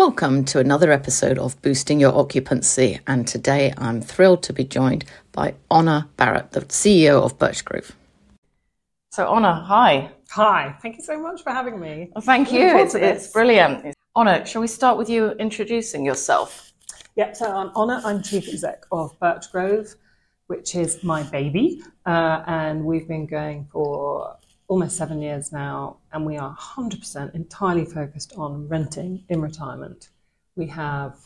Welcome to another episode of Boosting Your Occupancy. And today I'm thrilled to be joined by Honor Barratt, the CEO of Birchgrove. So, Honor, hi. Hi, thank you so much for having me. Well, thank you. It's, it's brilliant. Honor, shall we start with you introducing yourself? Yeah, so I'm Honor. I'm Chief Exec of Birchgrove, which is my baby. Uh, and we've been going for almost seven years now, and we are 100% entirely focused on renting in retirement. We have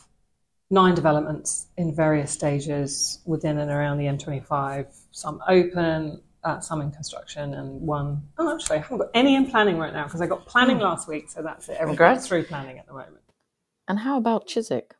nine developments in various stages within and around the M25, some open, uh, some in construction, and one. Oh, actually, I haven't got any in planning right now because I got planning mm. last week, so that's it. Everything's through planning at the moment. And how about Chiswick?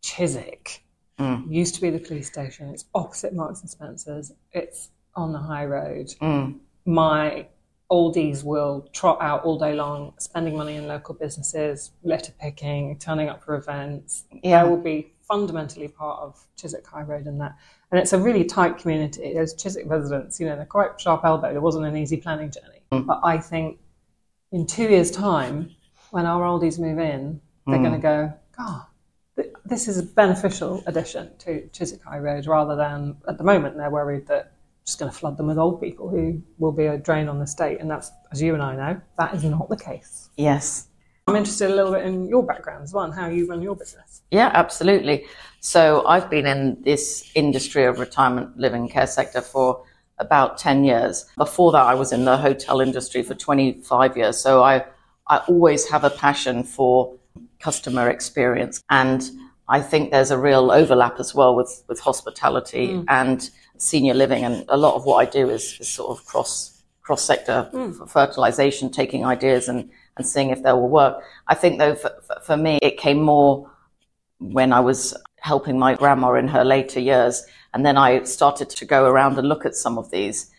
Chiswick mm. used to be the police station. It's opposite Marks and Spencers. It's on the high road. Mm. My oldies will trot out all day long, spending money in local businesses, letter picking, turning up for events. Yeah. will be fundamentally part of Chiswick High Road and that. And it's a really tight community. Those Chiswick residents, you know, they're quite sharp elbowed. It wasn't an easy planning journey. Mm. But I think in two years' time, when our oldies move in, they're mm. going to go, God, this is a beneficial addition to Chiswick High Road rather than at the moment they're worried that just going to flood them with old people who will be a drain on the state. And that's, as you and I know, that is not the case. Yes. I'm interested a little bit in your background as well and how you run your business. Yeah, absolutely. So I've been in this industry of retirement living care sector for about 10 years. Before that, I was in the hotel industry for 25 years. So I, I always have a passion for customer experience. And I think there's a real overlap as well with, with hospitality mm. and senior living, and a lot of what I do is, is sort of cross cross sector mm. fertilization, taking ideas and and seeing if they will work. I think though for, for me, it came more when I was helping my grandma in her later years, and then I started to go around and look at some of these.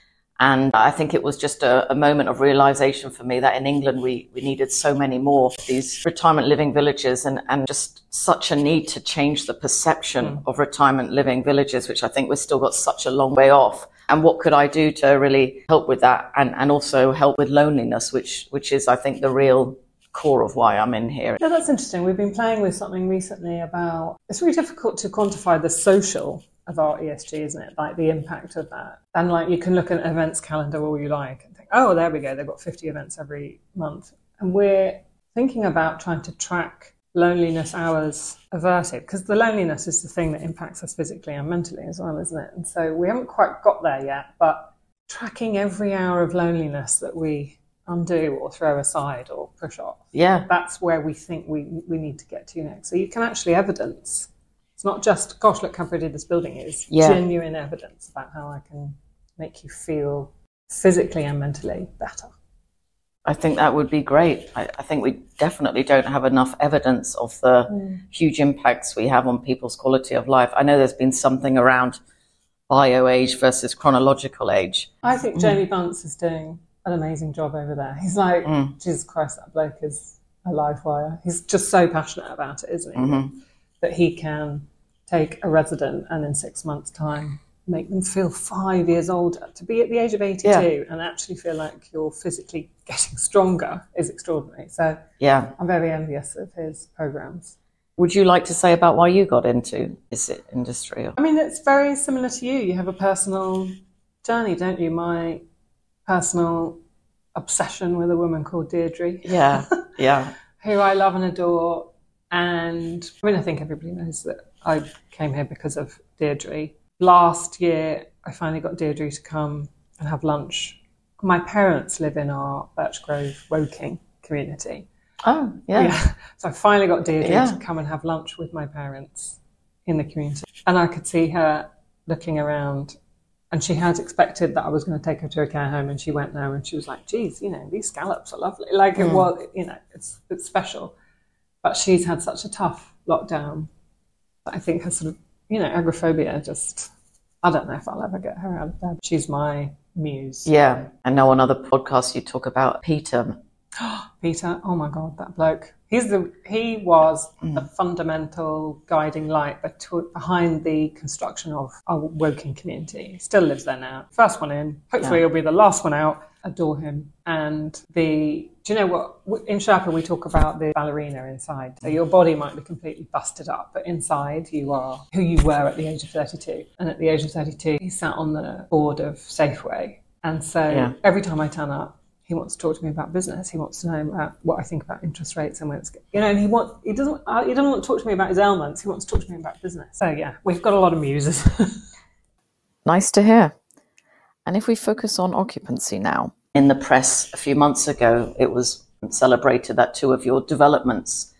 And I think it was just a, a, moment of realization for me that in England we, we needed so many more of these retirement living villages and, and just such a need to change the perception mm. of retirement living villages, which I think we've still got such a long way off. And what could I do to really help with that and, and also help with loneliness, which, which is, I think, the real core of why I'm in here. Yeah, that's interesting. We've been playing with something recently about it's really difficult to quantify the social of our ESG, isn't it? Like the impact of that. And like you can look at an events calendar all you like and think, oh, there we go, they've got 50 events every month. And we're thinking about trying to track loneliness hours averted because the loneliness is the thing that impacts us physically and mentally as well, isn't it? And so we haven't quite got there yet, but tracking every hour of loneliness that we undo or throw aside or push off. Yeah. That's where we think we, we need to get to next. So you can actually evidence it's not just, gosh, look how pretty this building is. Yeah. Genuine evidence about how I can make you feel physically and mentally better. I think that would be great. I, I think we definitely don't have enough evidence of the mm. huge impacts we have on people's quality of life. I know there's been something around bio age versus chronological age. I think mm. Jamie Bunce is doing an amazing job over there. He's like, mm. Jesus Christ, that bloke is a live wire. He's just so passionate about it, isn't he? Mm-hmm. That he can take a resident and in six months' time make them feel five years older. To be at the age of 82 yeah. and actually feel like you're physically getting stronger is extraordinary. So yeah, I'm very envious of his programs. Would you like to say about why you got into this industry? I mean, it's very similar to you. You have a personal journey, don't you? My personal obsession with a woman called Deirdre. Yeah, yeah. who I love and adore. And I mean, I think everybody knows that I came here because of Deirdre. Last year, I finally got Deirdre to come and have lunch. My parents live in our Birchgrove Woking community. Oh, yeah. yeah. So I finally got Deirdre yeah. to come and have lunch with my parents in the community. And I could see her looking around and she had expected that I was going to take her to a care home, and she went there, and she was like, "Geez, you know, these scallops are lovely. Like mm. it was, you know, it's it's special." But she's had such a tough lockdown I think her sort of, you know, agoraphobia just, I don't know if I'll ever get her out of bed. She's my muse. Yeah. I know on other podcasts you talk about Peter. Peter, oh my God, that bloke. He's the, he was mm. the fundamental guiding light behind the construction of our Woking community. Still lives there now. First one in. Hopefully yeah. he'll be the last one out. Adore him. And the do you know what? In Sherpa, we talk about the ballerina inside. So your body might be completely busted up, but inside you are who you were at the age of 32. And at the age of 32, he sat on the board of Safeway. And so yeah. every time I turn up, he wants to talk to me about business. He wants to know about what I think about interest rates and when it's, you know, and he want he doesn't uh, he doesn't want to talk to me about his ailments. He wants to talk to me about business. So yeah, we've got a lot of muses. nice to hear. And if we focus on occupancy now, in the press a few months ago, it was celebrated that two of your developments,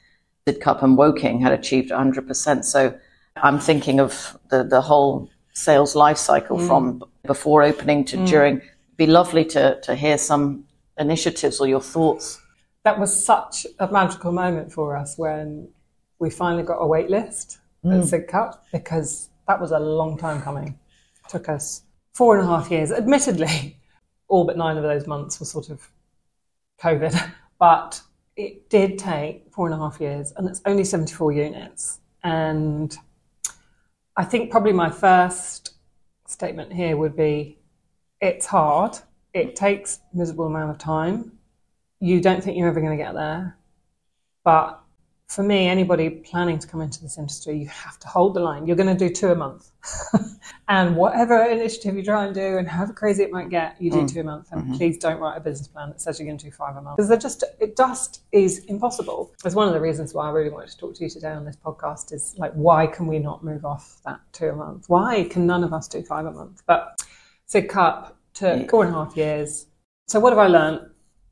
Sidcup and Woking, had achieved 100%. So I'm thinking of the, the whole sales life cycle mm. from before opening to mm. during. It'd be lovely to, to hear some initiatives or your thoughts. That was such a magical moment for us when we finally got a wait list mm. at Sidcup because that was a long time coming. It took us four and a half years. Admittedly, all but nine of those months were sort of COVID, but it did take four and a half years, and it's only 74 units. And I think probably my first statement here would be it's hard, it takes a miserable amount of time. You don't think you're ever going to get there, but for me, anybody planning to come into this industry, you have to hold the line. You're going to do two a month. and whatever initiative you try and do and however crazy it might get, you do mm. two a month. And mm-hmm. please don't write a business plan that says you're going to do five a month. Because they're just, it just is impossible. It's one of the reasons why I really wanted to talk to you today on this podcast is like, why can we not move off that two a month? Why can none of us do five a month? But Sidcup took yeah. four and a half years. So what have I learned?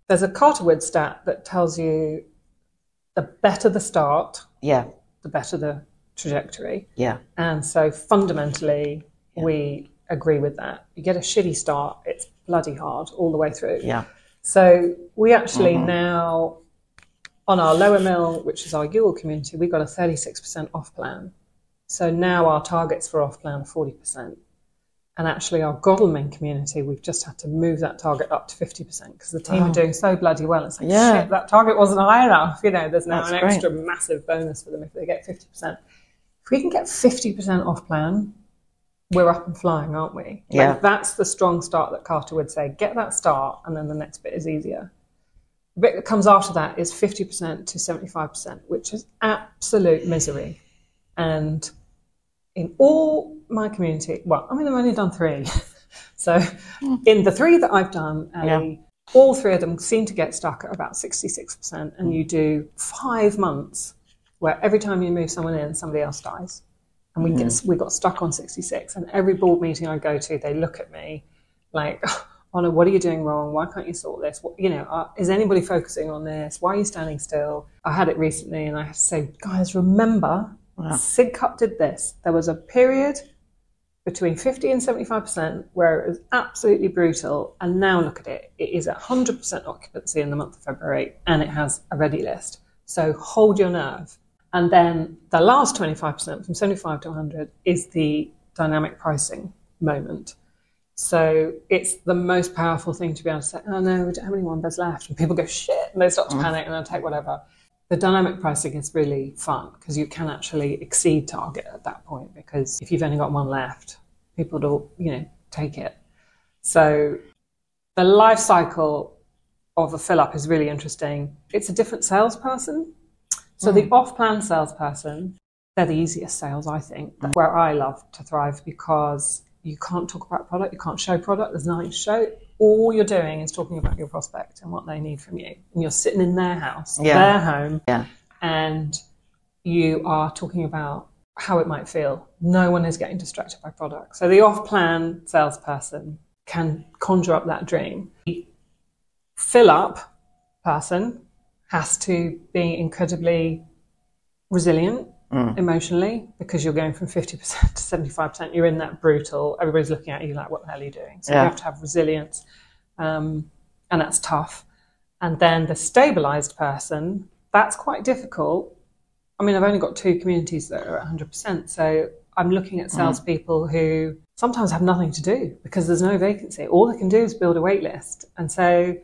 There's a Carterwood stat that tells you the better the start, yeah, the better the trajectory. Yeah. And so fundamentally, yeah. we agree with that. You get a shitty start, it's bloody hard all the way through. Yeah. So we actually mm-hmm. now, on our lower mill, which is our Ewell community, we got a 36% off plan. So now our targets for off plan are 40%. And actually, our Godalming community, we've just had to move that target up to 50% because the team oh. are doing so bloody well. It's like, yeah. shit, that target wasn't high enough. You know, there's now That's an great. extra massive bonus for them if they get 50%. If we can get 50% off plan, we're up and flying, aren't we? Yeah. Like, that's the strong start that Carter would say. Get that start, and then the next bit is easier. The bit that comes after that is 50% to 75%, which is absolute misery. And in all my community, well, I mean, I've only done three. so in the three that I've done, yeah. all three of them seem to get stuck at about 66%. And you do five months where every time you move someone in, somebody else dies. And we, mm-hmm. get, we got stuck on 66. And every board meeting I go to, they look at me like, Honor, what are you doing wrong? Why can't you sort this? What, you know, uh, is anybody focusing on this? Why are you standing still? I had it recently and I have to say, guys, remember Wow. Sidcup did this. There was a period between 50 and 75% where it was absolutely brutal. And now look at it. It is 100% occupancy in the month of February and it has a ready list. So hold your nerve. And then the last 25% from 75 to 100 is the dynamic pricing moment. So it's the most powerful thing to be able to say, oh no, we don't have any one beds left. And people go, shit, and they start to mm. panic and they'll take whatever the dynamic pricing is really fun because you can actually exceed target at that point because if you've only got one left, people will, you know, take it. So the life cycle of a fill up is really interesting. It's a different salesperson. So mm. the off plan salesperson, they're the easiest sales, I think. That's where I love to thrive because you can't talk about product, you can't show product, there's nothing to show all you're doing is talking about your prospect and what they need from you. And you're sitting in their house, yeah. their home, yeah. and you are talking about how it might feel. No one is getting distracted by product. So the off plan salesperson can conjure up that dream. The fill up person has to be incredibly resilient mm. emotionally because you're going from 50% to 75%. You're in that brutal, everybody's looking at you like, what the hell are you doing? So yeah. you have to have resilience, um, and that's tough. And then the stabilized person, that's quite difficult. I mean, I've only got two communities that are at 100%. So I'm looking at mm. salespeople mm. who sometimes have nothing to do because there's no vacancy. All they can do is build a wait list. And so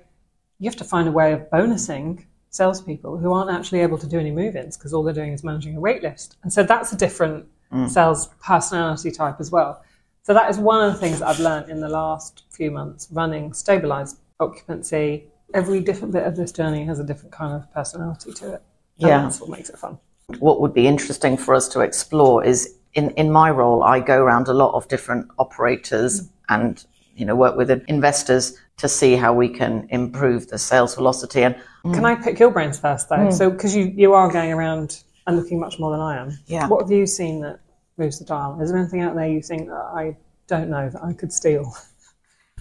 you have to find a way of bonusing salespeople who aren't actually able to do any move-ins because all they're doing is managing a wait list. And so that's a different mm. sales personality type as well. So that is one of the things that I've learned in the last few months running stabilized occupancy Every different bit of this journey has a different kind of personality to it. Yeah. That's what makes it fun. What would be interesting for us to explore is in, in my role, I go around a lot of different operators mm. and, you know, work with investors to see how we can improve the sales velocity. And can mm. I pick your brains first though? Mm. So, because you, you are going around and looking much more than I am. Yeah. What have you seen that moves the dial? Is there anything out there you think that I don't know that I could steal?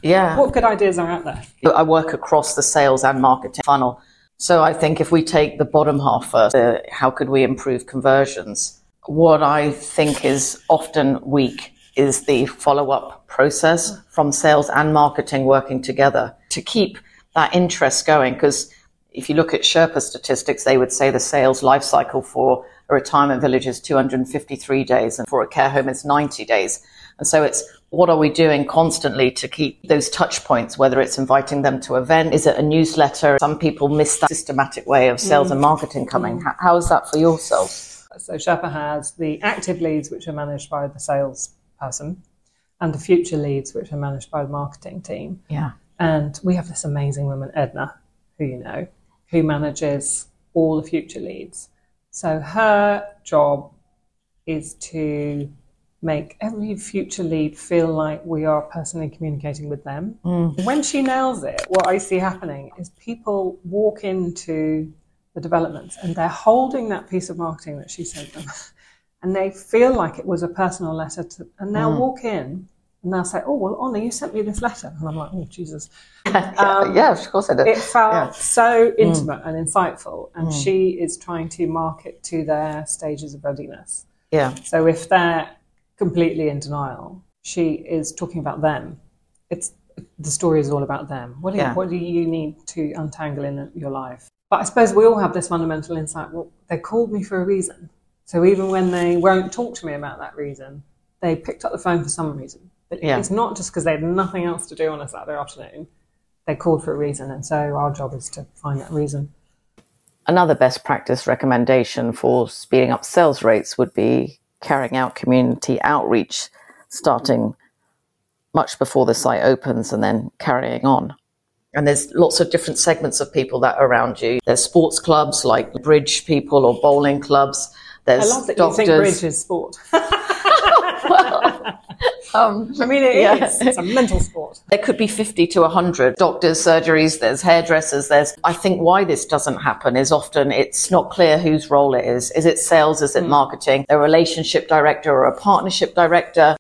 Yeah. What good ideas are out there? I work across the sales and marketing funnel. So I think if we take the bottom half first, uh, how could we improve conversions? What I think is often weak is the follow up process from sales and marketing working together to keep that interest going. Because if you look at Sherpa statistics, they would say the sales life cycle for a retirement village is 253 days and for a care home it's 90 days. And so it's what are we doing constantly to keep those touch points, whether it's inviting them to event, is it a newsletter? Some people miss that systematic way of sales mm. and marketing coming. Mm. How is that for yourself? So Sherpa has the active leads, which are managed by the sales person, and the future leads, which are managed by the marketing team. Yeah. And we have this amazing woman, Edna, who you know, who manages all the future leads. So her job is to make every future lead feel like we are personally communicating with them. Mm. When she nails it, what I see happening is people walk into the developments and they're holding that piece of marketing that she sent them and they feel like it was a personal letter to, and they'll mm. walk in and they'll say, "Oh well, Honor, you sent me this letter," and I'm like, "Oh Jesus!" Um, yeah, of course I did. It felt yeah. so mm. intimate mm. and insightful, and mm. she is trying to market to their stages of readiness. Yeah. So if they're completely in denial, she is talking about them. It's the story is all about them. What do you, what do you need to untangle in your life? But I suppose we all have this fundamental insight. Well, they called me for a reason. So even when they won't talk to me about that reason, they picked up the phone for some reason. But yeah. it's not just because they had nothing else to do on a Saturday afternoon. They called for a reason, and so our job is to find that reason. Another best practice recommendation for speeding up sales rates would be carrying out community outreach, starting much before the site opens and then carrying on. And there's lots of different segments of people that are around you. There's sports clubs like bridge people or bowling clubs. There's I love that doctors. you think bridge is sport. well, um, I mean, it yeah. is. It's a mental sport. There could be 50 to 100 doctors, surgeries, there's hairdressers, there's, I think why this doesn't happen is often it's not clear whose role it is. Is it sales? Is it mm. marketing? A relationship director or a partnership director?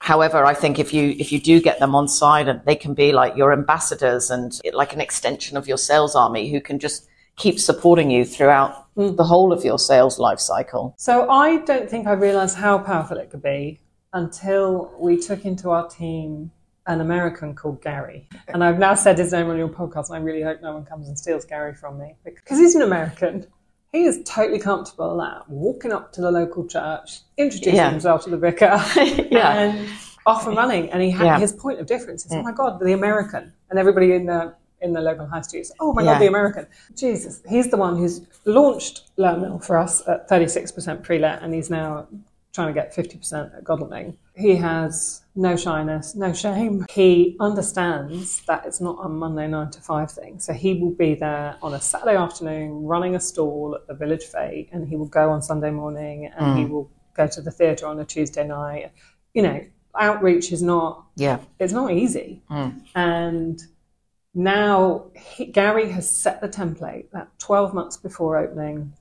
However, I think if you if you do get them on side, and they can be like your ambassadors and like an extension of your sales army who can just keep supporting you throughout mm. the whole of your sales life cycle. So I don't think I realized how powerful it could be until we took into our team an American called Gary. And I've now said his name on your podcast, and I really hope no one comes and steals Gary from me. Because he's an American. He is totally comfortable at walking up to the local church, introducing yeah. himself to the vicar, yeah. and off and running. And he had yeah. his point of difference is, oh my God, the American. And everybody in the in the local high streets. Oh my yeah. God, the American. Jesus. He's the one who's launched Mill for us at 36% pre let, and he's now trying to get 50% at Godalming. He has no shyness, no shame. He understands that it's not a Monday nine to five thing. So he will be there on a Saturday afternoon running a stall at the Village Fete and he will go on Sunday morning and mm. he will go to the theatre on a Tuesday night. You know, outreach is not, yeah, it's not easy. Mm. And now he, Gary has set the template that 12 months before opening,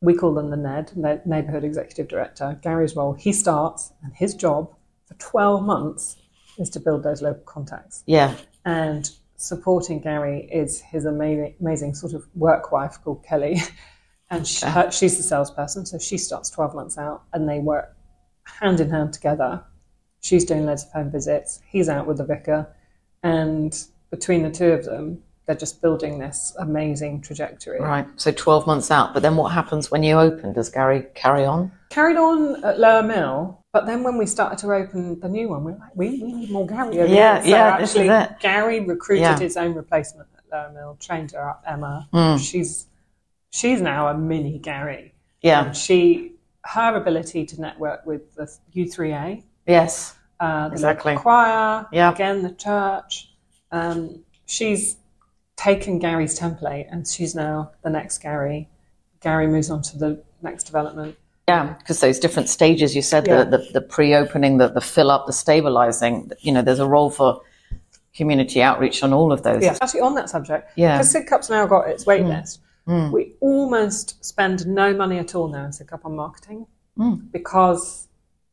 we call them the NED, the Neighbourhood Executive Director, Gary's role, he starts and his job for 12 months is to build those local contacts. Yeah. And supporting Gary is his amazing, amazing sort of work wife called Kelly. And she, her, she's the salesperson, so she starts 12 months out and they work hand in hand together. She's doing loads of home visits, he's out with the vicar, and between the two of them, they're just building this amazing trajectory. Right. So 12 months out. But then what happens when you open? Does Gary carry on? Carried on at Lower Mill. But then when we started to open the new one, we are like, we, we need more Gary over yeah, So yeah, actually, Gary recruited yeah. his own replacement at Lower Mill, trained her up, Emma. Mm. She's she's now a mini Gary. Yeah. she her ability to network with the U3A. Yes. Uh, the exactly. choir. Yeah. Again, the church. Um, she's taken Gary's template and she's now the next Gary. Gary moves on to the next development. Yeah, because those different stages you said Yeah. the, the the pre-opening, the the fill up, the stabilizing. You know, there's a role for community outreach on all of those. Yeah, actually on that subject, Yeah. because Sidcup's now got its wait hmm. list, hmm. we almost spend no money at all now in Sidcup on marketing hmm. because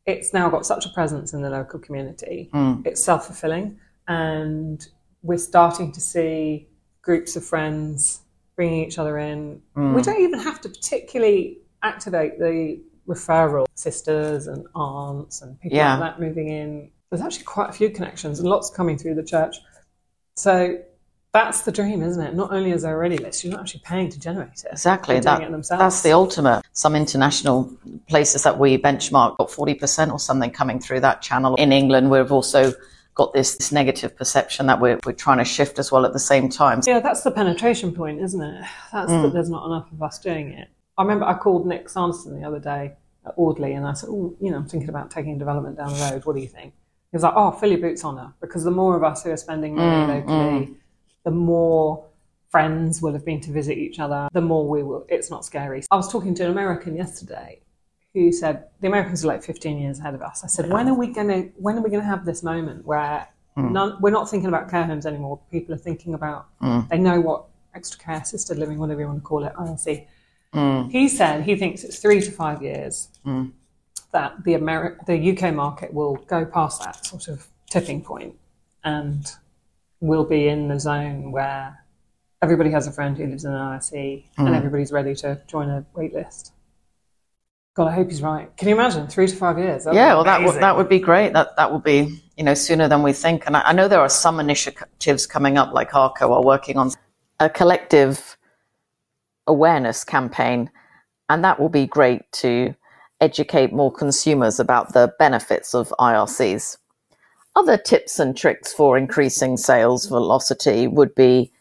it's now got such a presence in the local community. It's self-fulfilling and we're starting to see groups of friends bringing each other in. We mm. don't even have to particularly activate the referral sisters and aunts and people Yeah. like that moving in. There's actually quite a few connections and lots coming through the church. So that's the dream, isn't it? Not only is there a ready list, you're not actually paying to generate it. Exactly. Doing That, it themselves. that's the ultimate. Some international places that we benchmark got 40% or something coming through that channel. In England, we've also got this, this negative perception that we're, we're trying to shift as well at the same time. Yeah, that's the penetration point, isn't it? That's that mm. there's not enough of us doing it. I remember I called Nick Sanderson the other day at Audley and I said, oh, you know, I'm thinking about taking development down the road. What do you think? He was like, oh, fill your boots on her because the more of us who are spending money mm, locally, mm. the more friends will have been to visit each other, the more we will. It's not scary. I was talking to an American yesterday who said the Americans are like 15 years ahead of us. I said, when are we going to when are we going to have this moment where hmm. none, we're not thinking about care homes anymore? People are thinking about hmm. they know what extra care, assisted living, whatever you want to call it, ILC. Hmm. He said he thinks it's three to five years that the Ameri- the UK market will go past that sort of tipping point and will be in the zone where everybody has a friend who lives in an IRC and everybody's ready to join a wait list. God, I hope he's right. Can you imagine three to five years? That'd Yeah, well, that would, that would be great. That that would be you know sooner than we think. And I, I know there are some initiatives coming up, like ARCO are working on a collective awareness campaign, and that will be great to educate more consumers about the benefits of IRCs. Other tips and tricks for increasing sales velocity would be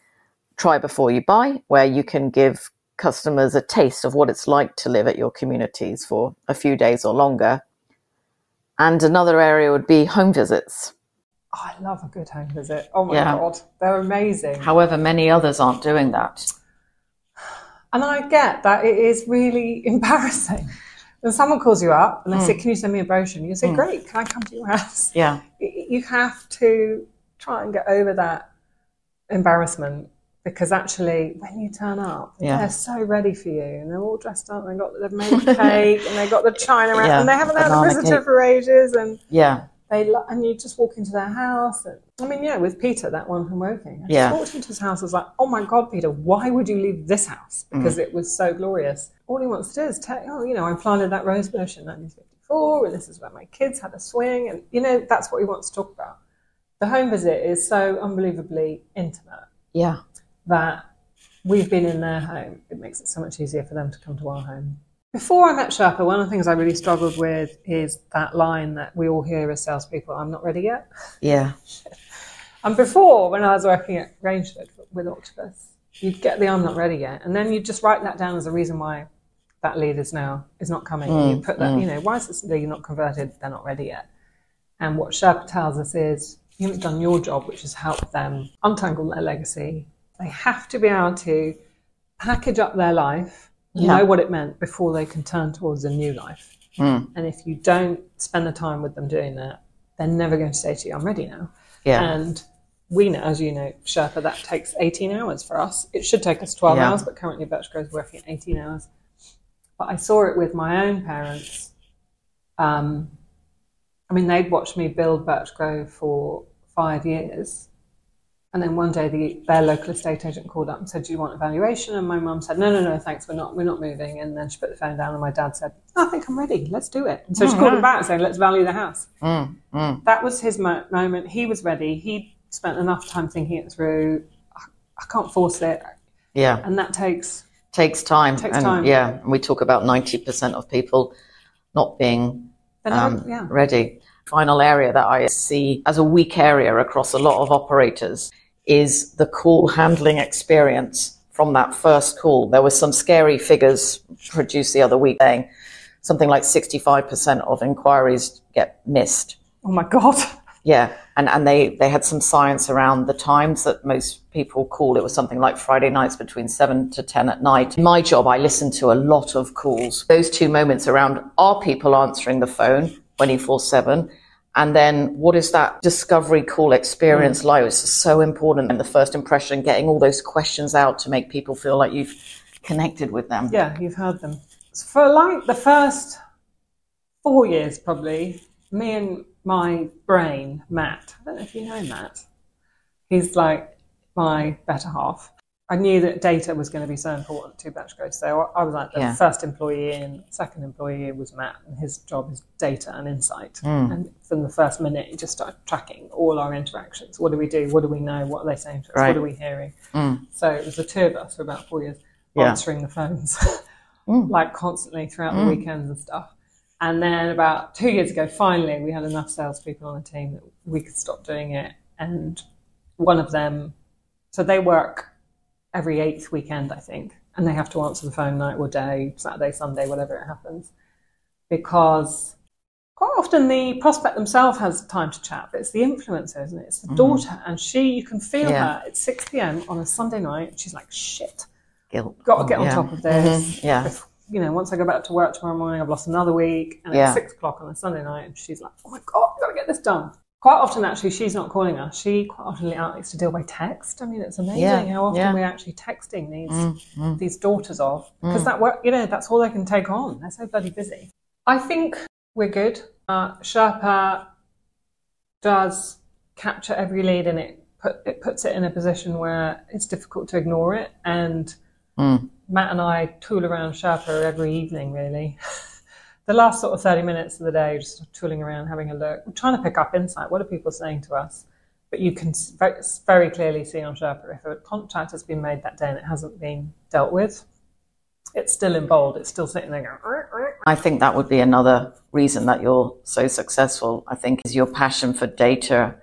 try before you buy, where you can give customers a taste of what it's like to live at your communities for a few days or longer. And another area would be home visits. Oh, I love a good home visit. Oh my Yeah. God, they're amazing. However, many others aren't doing that. And I get that it is really embarrassing. When someone calls you up and they hmm. say, Can you send me a brochure? And you say, hmm. Great, can I come to your house? Yeah, You have to try and get over that embarrassment because actually, when you turn up, Yeah. they're so ready for you and they're all dressed up and they've, got, they've made cake and they've got the china around Yeah, and they haven't had a visitor cake. for ages and yeah, they lo- and you just walk into their house. And, I mean, yeah, with Peter, that one from Woking, I Yeah. just walked into his house. I was like, "Oh my God, Peter, why would you leave this house? Mm. Because it was so glorious. All he wants to do is tell, oh, you know, I planted that rose bush in 1954, and this is where my kids had a swing, and you know, that's what he wants to talk about. The home visit is so unbelievably intimate yeah, that we've been in their home. It makes it so much easier for them to come to our home. Before I met Sherpa, one of the things I really struggled with is that line that we all hear as salespeople, I'm not ready yet. yeah, And before, when I was working at Rangeford with Octopus, you'd get the I'm not ready yet. And then you'd just write that down as a reason why that lead is now is not coming. and you put that, mm. you know, why is this lead not converted? They're not ready yet. And what Sherpa tells us is you haven't done your job, which is help them untangle their legacy. They have to be able to package up their life, Yeah. know what it meant before they can turn towards a new life. And if you don't spend the time with them doing that, they're never going to say to you, I'm ready now. yeah, And we know, as you know, Sherpa, that takes 18 hours for us. It should take us 12 Yeah. hours, but currently Birchgrove is working at 18 hours. But I saw it with my own parents. Um, I mean, they'd watched me build Birchgrove for five years. And then one day the, their local estate agent called up and said, do you want a valuation? And my mum said, no, no, no, thanks, we're not, we're not moving. And then she put the phone down and my dad said, I think I'm ready, let's do it. And so she mm, called him mm. back and said, let's value the house mm, that was his mo- moment. He was ready. He spent enough time thinking it through. I, I can't force it, yeah. and that takes. Takes time. Takes and time. Yeah, and we talk about 90% of people not being um, yeah, ready. Final area that I see as a weak area across a lot of operators is the call handling experience from that first call. There were some scary figures produced the other week saying something like 65% of inquiries get missed. Oh my god, Yeah, and, and they, they had some science around the times that most people call. It was something like Friday nights between 7 to 10 at night. In my job, I listen to a lot of calls. Those two moments around are people answering the phone 24 7? And then what is that discovery call experience mm. like? It's so important in the first impression, getting all those questions out to make people feel like you've connected with them. Yeah, you've heard them. For like the first four years, probably, me and my brain, Matt, I don't know if you know Matt, he's like my better half. I knew that data was going to be so important to Birchgrove. So I was like the yeah. first employee in, second employee was Matt, and his job is data and insight. Mm. And from the first minute, he just started tracking all our interactions. What do we do? What do we know? What are they saying to us? Right. What are we hearing? Mm. So it was the two of us for about four years yeah. answering the phones, mm. like constantly throughout the hmm. weekends and stuff. And then about two years ago, finally, we had enough salespeople on the team that we could stop doing it. And one of them, so they work every eighth weekend, I think, and they have to answer the phone night or day, Saturday, Sunday, whatever it happens, because quite often the prospect themselves has time to chat, but it's the influencer, isn't it? It's the mm. daughter, and she, you can feel yeah. her. It's 6 p.m. on a Sunday night. She's like, shit, Guilt. got to get on yeah. top of this. Mm-hmm. Yeah. If, you know, once I go back to work tomorrow morning, I've lost another week, and yeah. it's six o'clock on a Sunday night, and she's like, "Oh my god, I've got to get this done." Quite often, actually, she's not calling us. She quite often likes to deal by text. I mean, it's amazing yeah. how often yeah. we're actually texting these mm, these daughters of because mm. that work, you know, that's all they can take on. They're so bloody busy. I think we're good. Uh, Sherpa does capture every lead, and it put it puts it in a position where it's difficult to ignore it and Mm. Matt and I tool around Sherpa every evening, really. the last sort of 30 minutes of the day, just tooling around, having a look, We're trying to pick up insight. What are people saying to us? But you can very clearly see on Sherpa if a contact has been made that day and it hasn't been dealt with, it's still in bold. It's still sitting there going. I think that would be another reason that you're so successful. I think is your passion for data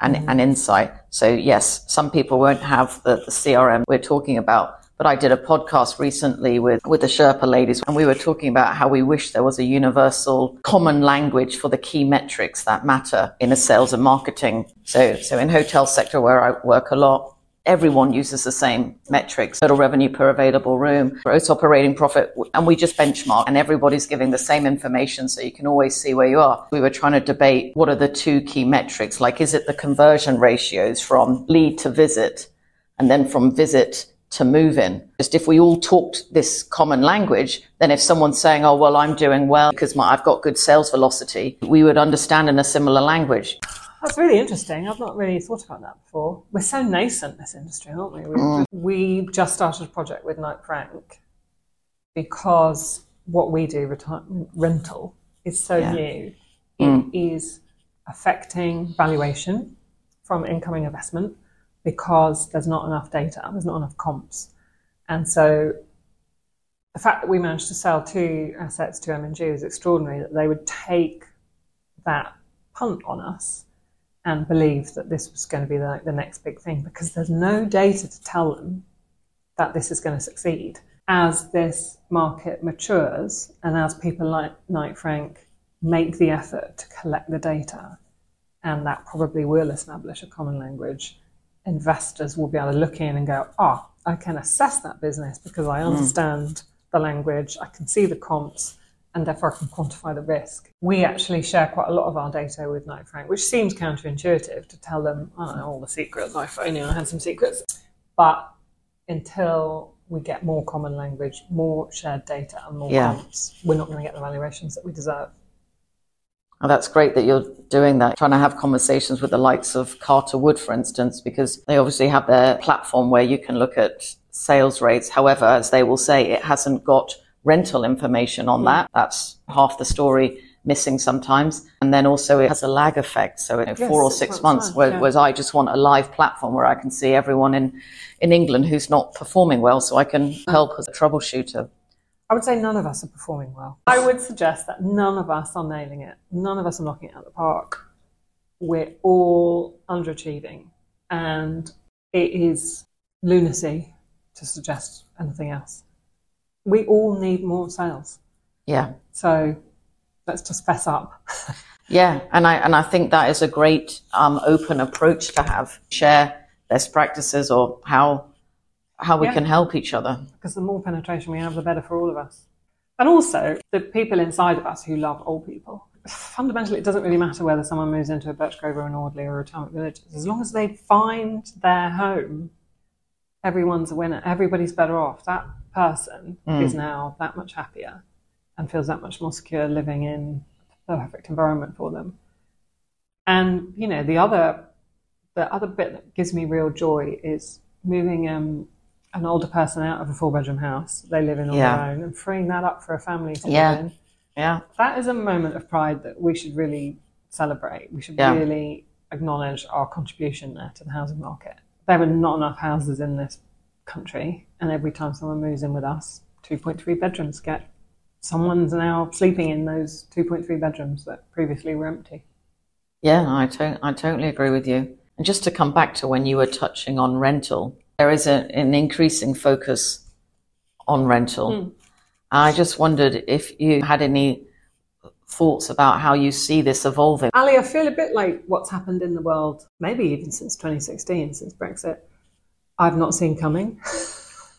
and, mm-hmm. and insight. So yes, some people won't have the, the CRM we're talking about, but I did a podcast recently with, with the Sherpa ladies, and we were talking about how we wish there was a universal common language for the key metrics that matter in a sales and marketing. So, so in hotel sector where I work a lot, everyone uses the same metrics total revenue per available room gross operating profit and we just benchmark and everybody's giving the same information so you can always see where you are we were trying to debate what are the two key metrics like is it the conversion ratios from lead to visit and then from visit to move in. Just if we all talked this common language, then if someone's saying, oh, well, I'm doing well because my, I've got good sales velocity, we would understand in a similar language. That's really interesting. I've not really thought about that before. We're so nascent, this industry, aren't we? We, mm. we just started a project with Knight Frank because what we do, retirement rental, is so yeah. new. It mm. is affecting valuation from incoming investment because there's not enough data, there's not enough comps. And so the fact that we managed to sell two assets to M&G is extraordinary, that they would take that punt on us and believe that this was going to be the, the next big thing because there's no data to tell them that this is going to succeed. As this market matures and as people like Knight Frank make the effort to collect the data, and that probably will establish a common language, investors will be able to look in and go, oh, I can assess that business because I hmm. understand mm. the language, I can see the comps, and therefore I can quantify the risk. We actually share quite a lot of our data with Knight Frank, which seems counterintuitive to tell them, I don't know, all the secrets. If only I had some secrets. But until we get more common language, more shared data, and more yeah. comps, we're not going to get the valuations that we deserve. Oh, that's great that you're doing that, trying to have conversations with the likes of Carterwood, for instance, because they obviously have their platform where you can look at sales rates. However, as they will say, it hasn't got rental information on that. That's half the story missing sometimes. And then also it has a lag effect. So in yes, four or six months, whereas, yeah. whereas I just want a live platform where I can see everyone in, in England who's not performing well so I can help as a troubleshooter. I would say none of us are performing well. I would suggest that none of us are nailing it. None of us are knocking it out of the park. We're all underachieving. And it is lunacy to suggest anything else. We all need more sales. Yeah. So let's just fess up. Yeah, and I and I think that is a great um, open approach to have. Share best practices or how how we Yeah. can help each other. because the more penetration we have, the better for all of us. And also, the people inside of us who love old people. Fundamentally, it doesn't really matter whether someone moves into a Birchgrove or an Audley or a retirement village. As long as they find their home, everyone's a winner. Everybody's better off. That person is now that much happier and feels that much more secure living in the perfect environment for them. And you know, the other the other bit that gives me real joy is moving um, an older person out of a four bedroom house they live in on Yeah. their own and freeing that up for a family to Yeah. live in. Yeah, That is a moment of pride that we should really celebrate. We should Yeah. really acknowledge our contribution there to the housing market. There are not enough houses in this country, and every time someone moves in with us, 2.3 bedrooms get someone's now sleeping in those 2.3 bedrooms that previously were empty. yeah, I to- I totally agree with you. And just to come back to when you were touching on rental, there is a, an increasing focus on rental. Hmm. I just wondered if you had any thoughts about how you see this evolving. Ali, I feel a bit like what's happened in the world, maybe even since 2016, since Brexit, I've not seen coming.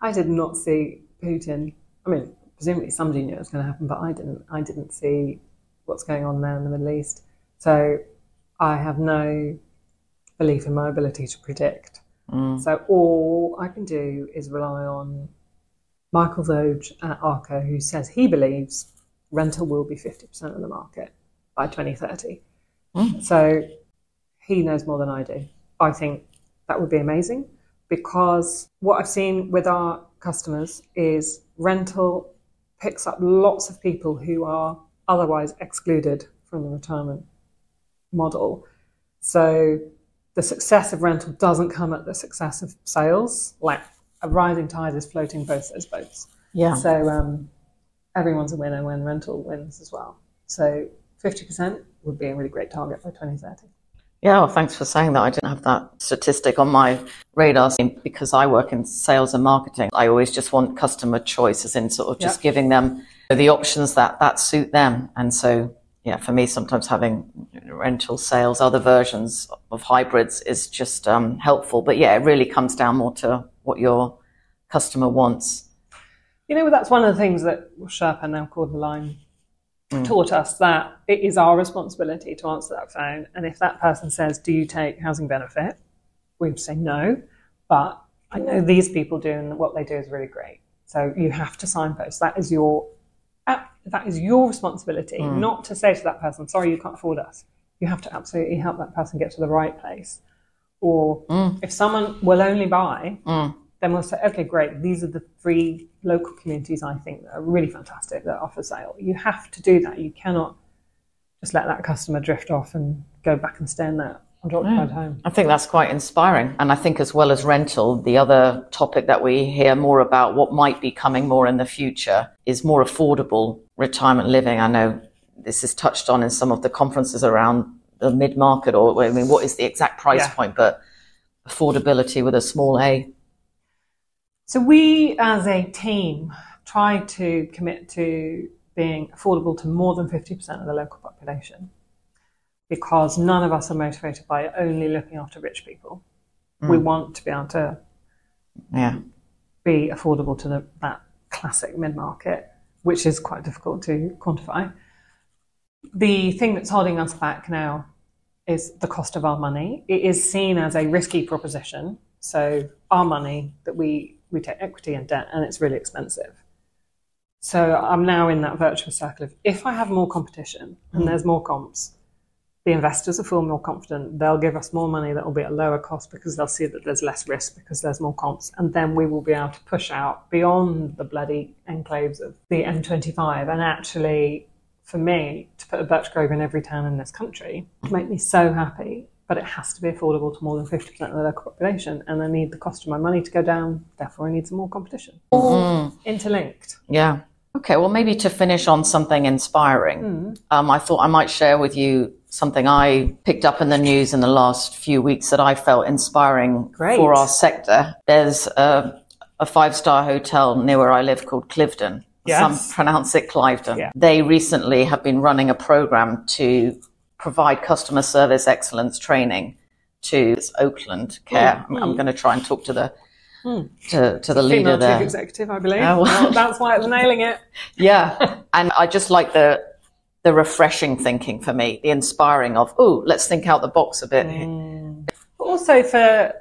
I did not see Putin. I mean, presumably somebody knew it was going to happen, but I didn't. I didn't see what's going on there in the Middle East. So I have no belief in my ability to predict. Mm. So all I can do is rely on Michael Voges at ARCO, who says he believes rental will be 50% of the market by 2030. Mm. So he knows more than I do. I think that would be amazing because what I've seen with our customers is rental picks up lots of people who are otherwise excluded from the retirement model. So the success of rental doesn't come at the success of sales. Like a rising tide is floating both those boats. Yeah. So um, everyone's a winner when rental wins as well. So 50% would be a really great target by 2030. Yeah, well, thanks for saying that. I didn't have that statistic on my radar because I work in sales and marketing. I always just want customer choice, as in sort of just Yeah. giving them the options that, that suit them. And so, yeah, for me, sometimes having rental sales, other versions of hybrids is just um, helpful. But yeah, it really comes down more to what your customer wants. You know, that's one of the things that Sherpa, now called the line, taught us that it is our responsibility to answer that phone. And if that person says, Do you take housing benefit? We say no. But I know these people do, and what they do is really great. So you have to signpost. That is your that is your responsibility, hmm. not to say to that person, "Sorry, you can't afford us." You have to absolutely help that person get to the right place. Or hmm. if someone will only buy, hmm. then we'll say, "Okay, great. These are the three local communities I think that are really fantastic that offer sale." You have to do that. You cannot just let that customer drift off and go back and stay in that unoccupied home. I think that's quite inspiring. And I think, as well as rental, the other topic that we hear more about, what might be coming more in the future, is more affordable retirement living. I know this is touched on in some of the conferences around the mid market, or I mean, what is the exact price Yeah. point, but affordability with a small a. So we, as a team, try to commit to being affordable to more than 50% of the local population because none of us are motivated by only looking after rich people. We hmm. want to be able to Yeah. be affordable to the, that classic mid-market, which is quite difficult to quantify. The thing that's holding us back now is the cost of our money. It is seen as a risky proposition. So our money that we, we take equity and debt and it's really expensive. So I'm now in that virtuous circle of if I have more competition and hmm. there's more comps, the investors will feel more confident. They'll give us more money that will be at a lower cost because they'll see that there's less risk because there's more comps. And then we will be able to push out beyond the bloody enclaves of the M25. And actually, for me, to put a Birchgrove in every town in this country would make me so happy. But it has to be affordable to more than 50% of the local population. And I need the cost of my money to go down. Therefore, I need some more competition. All interlinked. Yeah. Okay, well, maybe to finish on something inspiring, um, I thought I might share with you something I picked up in the news in the last few weeks that I felt inspiring Great. for our sector. There's a, a five star hotel near where I live called Cliveden, Yes. some pronounce it Cliveden. Yeah. They recently have been running a program to provide customer service excellence training to Oakland Care. I'm, I'm going to try and talk to the hmm. to, to the leader Female there. executive, I believe. Oh, well. Well, that's why it's nailing it. Yeah, and I just like the the refreshing thinking for me, the inspiring of oh, let's think out the box a bit. Mm. But also for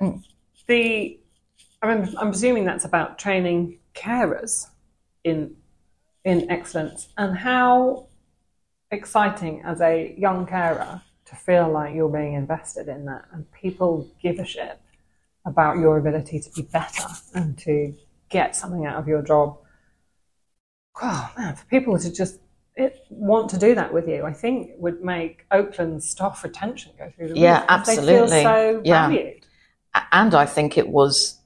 the, I mean, I'm presuming that's about training carers in in excellence and how exciting as a young carer to feel like you're being invested in that and people give a shit about your ability to be better and to get something out of your job. Oh man, for people to just it, want to do that with you, I think would make Oakland's staff retention go through the roof. Yeah, because They feel absolutely. so Yeah. valued. And I think it was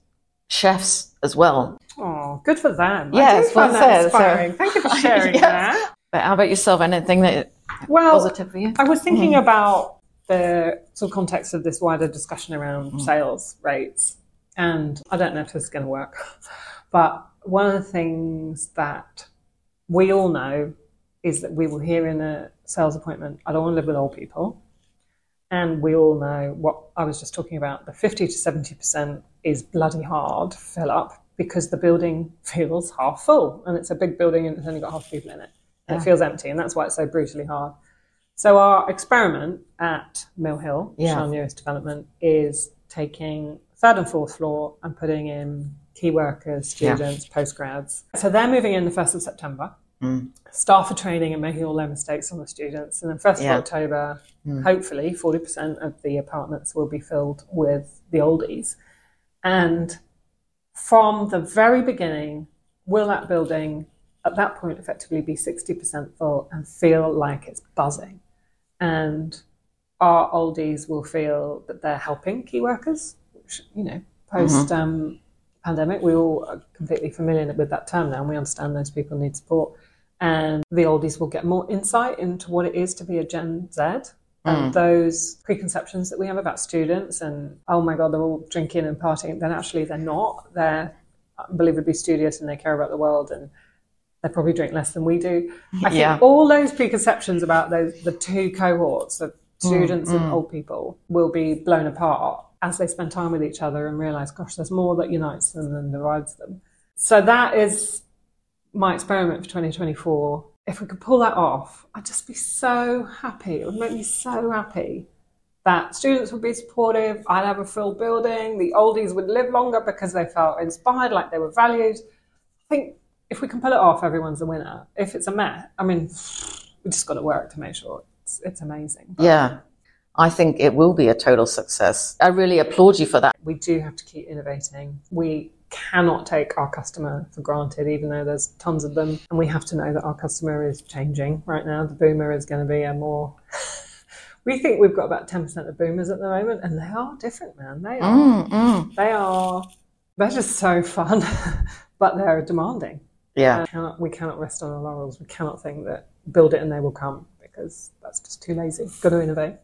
chefs as well. Oh, good for them. Yeah, I do it's find that said, so- inspiring. Thank you for sharing Yes. that. But how about yourself? Anything that Well, positive for you? I was thinking hmm. about the sort of context of this wider discussion around hmm. sales rates, and I don't know if this is going to work, but one of the things that we all know is that we will hear in a sales appointment, I don't want to live with old people. And we all know what I was just talking about the 50 to 70% is bloody hard fill up because the building feels half full and it's a big building and it's only got half people in it. And it feels empty, and that's why it's so brutally hard. So, our experiment at Mill Hill, which is Yeah. our newest development, is taking third and fourth floor and putting in key workers, Yeah. students, postgrads. So, they're moving in the 1st of September Mm. staff are training and making all their mistakes on the students. And then first Yeah. of October, hopefully, forty percent of the apartments will be filled with the oldies. And from the very beginning, will that building at that point effectively be sixty percent full and feel like it's buzzing? And our oldies will feel that they're helping key workers, which you know post um, pandemic we all are completely familiar with that term now, and we understand those people need support and the oldies will get more insight into what it is to be a Gen Z. And mm. those preconceptions that we have about students and, oh my God, they're all drinking and partying, then actually they're not. They're unbelievably studious and they care about the world and they probably drink less than we do. I think Yeah. all those preconceptions about those the two cohorts of mm, students and mm. old people will be blown apart as they spend time with each other and realize, gosh, there's more that unites them than divides them. So that is my experiment for 2024. If we could pull that off, I'd just be so happy. It would make me so happy that students would be supportive. I'd have a full building. The oldies would live longer because they felt inspired, like they were valued. I think if we can pull it off, everyone's a winner. If it's a mess, I mean, we just got to work to make sure it's, it's amazing. But Yeah, I think it will be a total success. I really applaud you for that. we do have to keep innovating. We cannot take our customer for granted, even though there's tons of them. And we have to know that our customer is changing right now. The boomer is going to be a more. we think we've got about 10% of boomers at the moment, and they are different, man. They are. Mm, mm. They are. They're just so fun, but they're demanding. Yeah, We cannot, we cannot rest on our laurels. We cannot think that build it and they will come because that's just too lazy. Got to innovate.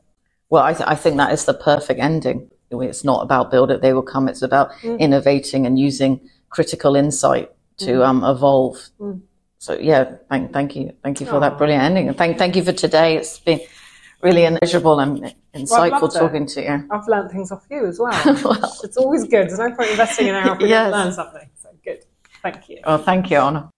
well, I, th- I think that is the perfect ending. It's not about build it, they will come. It's about mm. innovating and using critical insight to mm. um, evolve. Mm. So yeah, thank, thank you, thank you for that brilliant ending, and thank thank you for today. It's been really pleasurable and insightful it. talking to you. I've learned things off you as well. it's always good. There's no point investing in our if we Yes. learn something. So good. Thank you. Well, thank you, Honor.